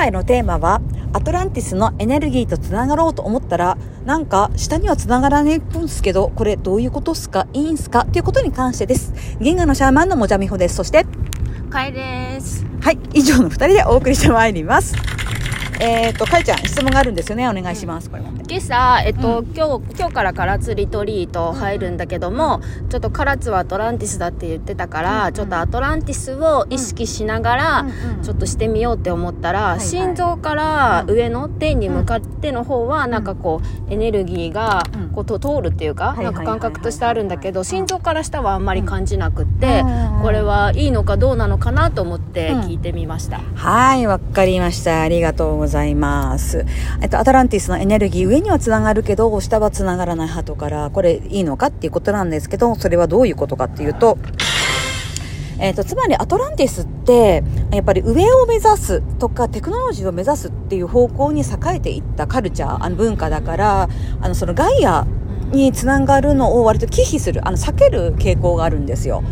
回のテーマは、アトランティスのエネルギーとつながろうと思ったら、なんか下にはつながらないっぽいんですけど、これどういうことっすか？いいんすか？っていうことに関してです。銀河のシャーマンのもじゃみほです。そして、かえです。はい、以上の二人でお送りしてまいります。えっ、ー、と、かいちゃん、質問があるんですよね。お願いします。これも。今朝、えっと、う今日、今日から唐津リトリート入るんだけども、ちょっと唐津はアトランティスだって言ってたから、うん。ちょっとアトランティスを意識しながら、ちょっとしてみようって思ったら、いはい。心臓からうん。上の天に向かっての方は、なんかこう、エネルギーがうん、こう、と通るっていうか、はいはいなんか感覚としてあるんだけど、うん。心臓から下はあんまり感じなくって、うん。これはいいのかどうなのかなと思ってうん。聞いてみました。はい、わかりました。ありがとうございます。ざいます。えっと、アトランティスのエネルギー、上にはつながるけど、下はつながらないハトから、これいいのかっていうことなんですけど、それはどういうことかっていうと、えっと、つまりアトランティスって、やっぱり上を目指すとか、テクノロジーを目指すっていう方向に栄えていったカルチャー、あの文化だから、あの、そのガイアにつながるのを割と忌避する、あの、避ける傾向があるんですよ。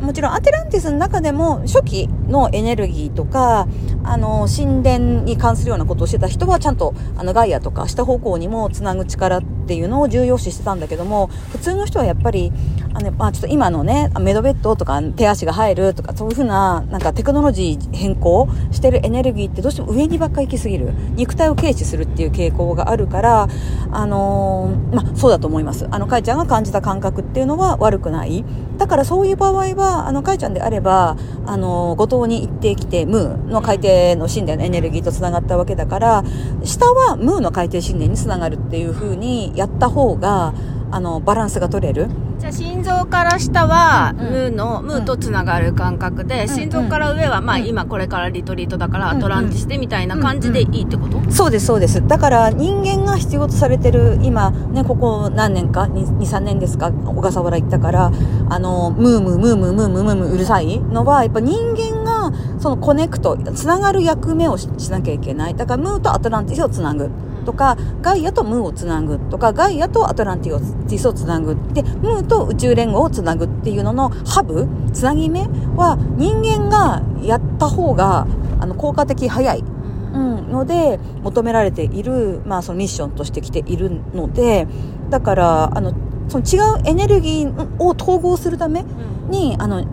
もちろんアテランティスの中でも初期のエネルギーとか、あの、神殿に関するようなことをしてた人はちゃんと、あの、ガイアとか下方向にもつなぐ力っていうのを重要視してたんだけども、普通の人はやっぱり、あの、まあちょっと今のね、メドベッドとか手足が入るとか、そういうふうな、なんかテクノロジー変更してるエネルギーってどうしても上にばっか行きすぎる。肉体を軽視するっていう傾向があるから、あのーまあそうだと思います。あの、かいちゃんが感じた感覚っていうのは悪くない。だからそういう場合は、あの、かいちゃんであれば、あの、五島に行ってきて、ムーの海底の神殿のエネルギーと繋がったわけだから、下はムーの海底神殿に繋がるっていう風にやった方が、あの、バランスが取れる。じゃあ心臓から下はうん。ムーの、ムーとつながる感覚で、ん心臓から上はまあうん。今これからリトリートだからうんアトランティスでみたいな感じでいいってこと、そうです、そうです。だから人間が必要とされてる、今、ね、ここ何年か、2、3年ですか、小笠原行ったから、あの、ムームー、ムームー、ムームー、ムームーうるさいのは、やっぱ人間が、そのコネクト、つながる役目をししなきゃいけない。だからムーとアトランティスをつなぐ。とか、ガイアとムーをつなぐとか、ガイアとアトランティスをつなぐ。で、ムーと宇宙連合をつなぐっていうののハブ、つなぎ目は人間がやった方が、あの、効果的、早い。うん、ので求められている、まあ、そのミッションとしてきているのでだからあのその違うエネルギーを統合するためにあの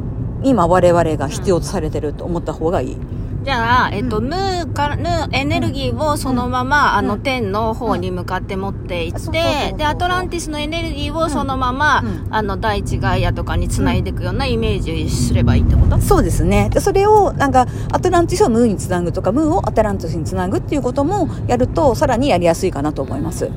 今我々が必要とされてると思った方がいい。じゃあ、えっと、うん。ムーから、ヌーエネルギーをそのまま、あの、うん。天の方に向かって持っていって、うで、アトランティスのエネルギーをそのまま、うん。あの、大地ガイアとかに繋いでいくようなイメージすればいいってこと？そうですね。でそれを、なんか、アトランティスをムーにつなぐとか、ムーをアトランティスにつなぐっていうこともやると、さらにやりやすいかなと思います。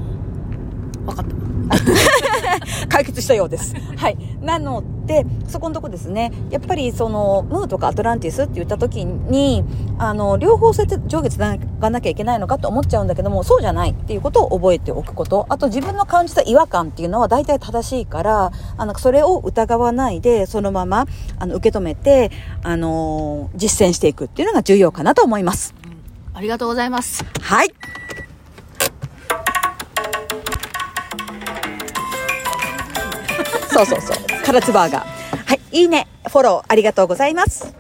わかった。解決したようです。はい。なので、そこのとこですね。やっぱりその、ムーとかアトランティスって言った時に、あの、両方そうやって上下つながなきゃいけないのかと思っちゃうんだけども、そうじゃないっていうことを覚えておくこと。あと自分の感じた違和感っていうのは大体正しいから、あの、それを疑わないで、そのまま、あの、受け止めて、あの、実践していくっていうのが重要かなと思います。ありがとうございます。はい。そうそうそう。カラツバーガー。はい。いいね。フォローありがとうございます。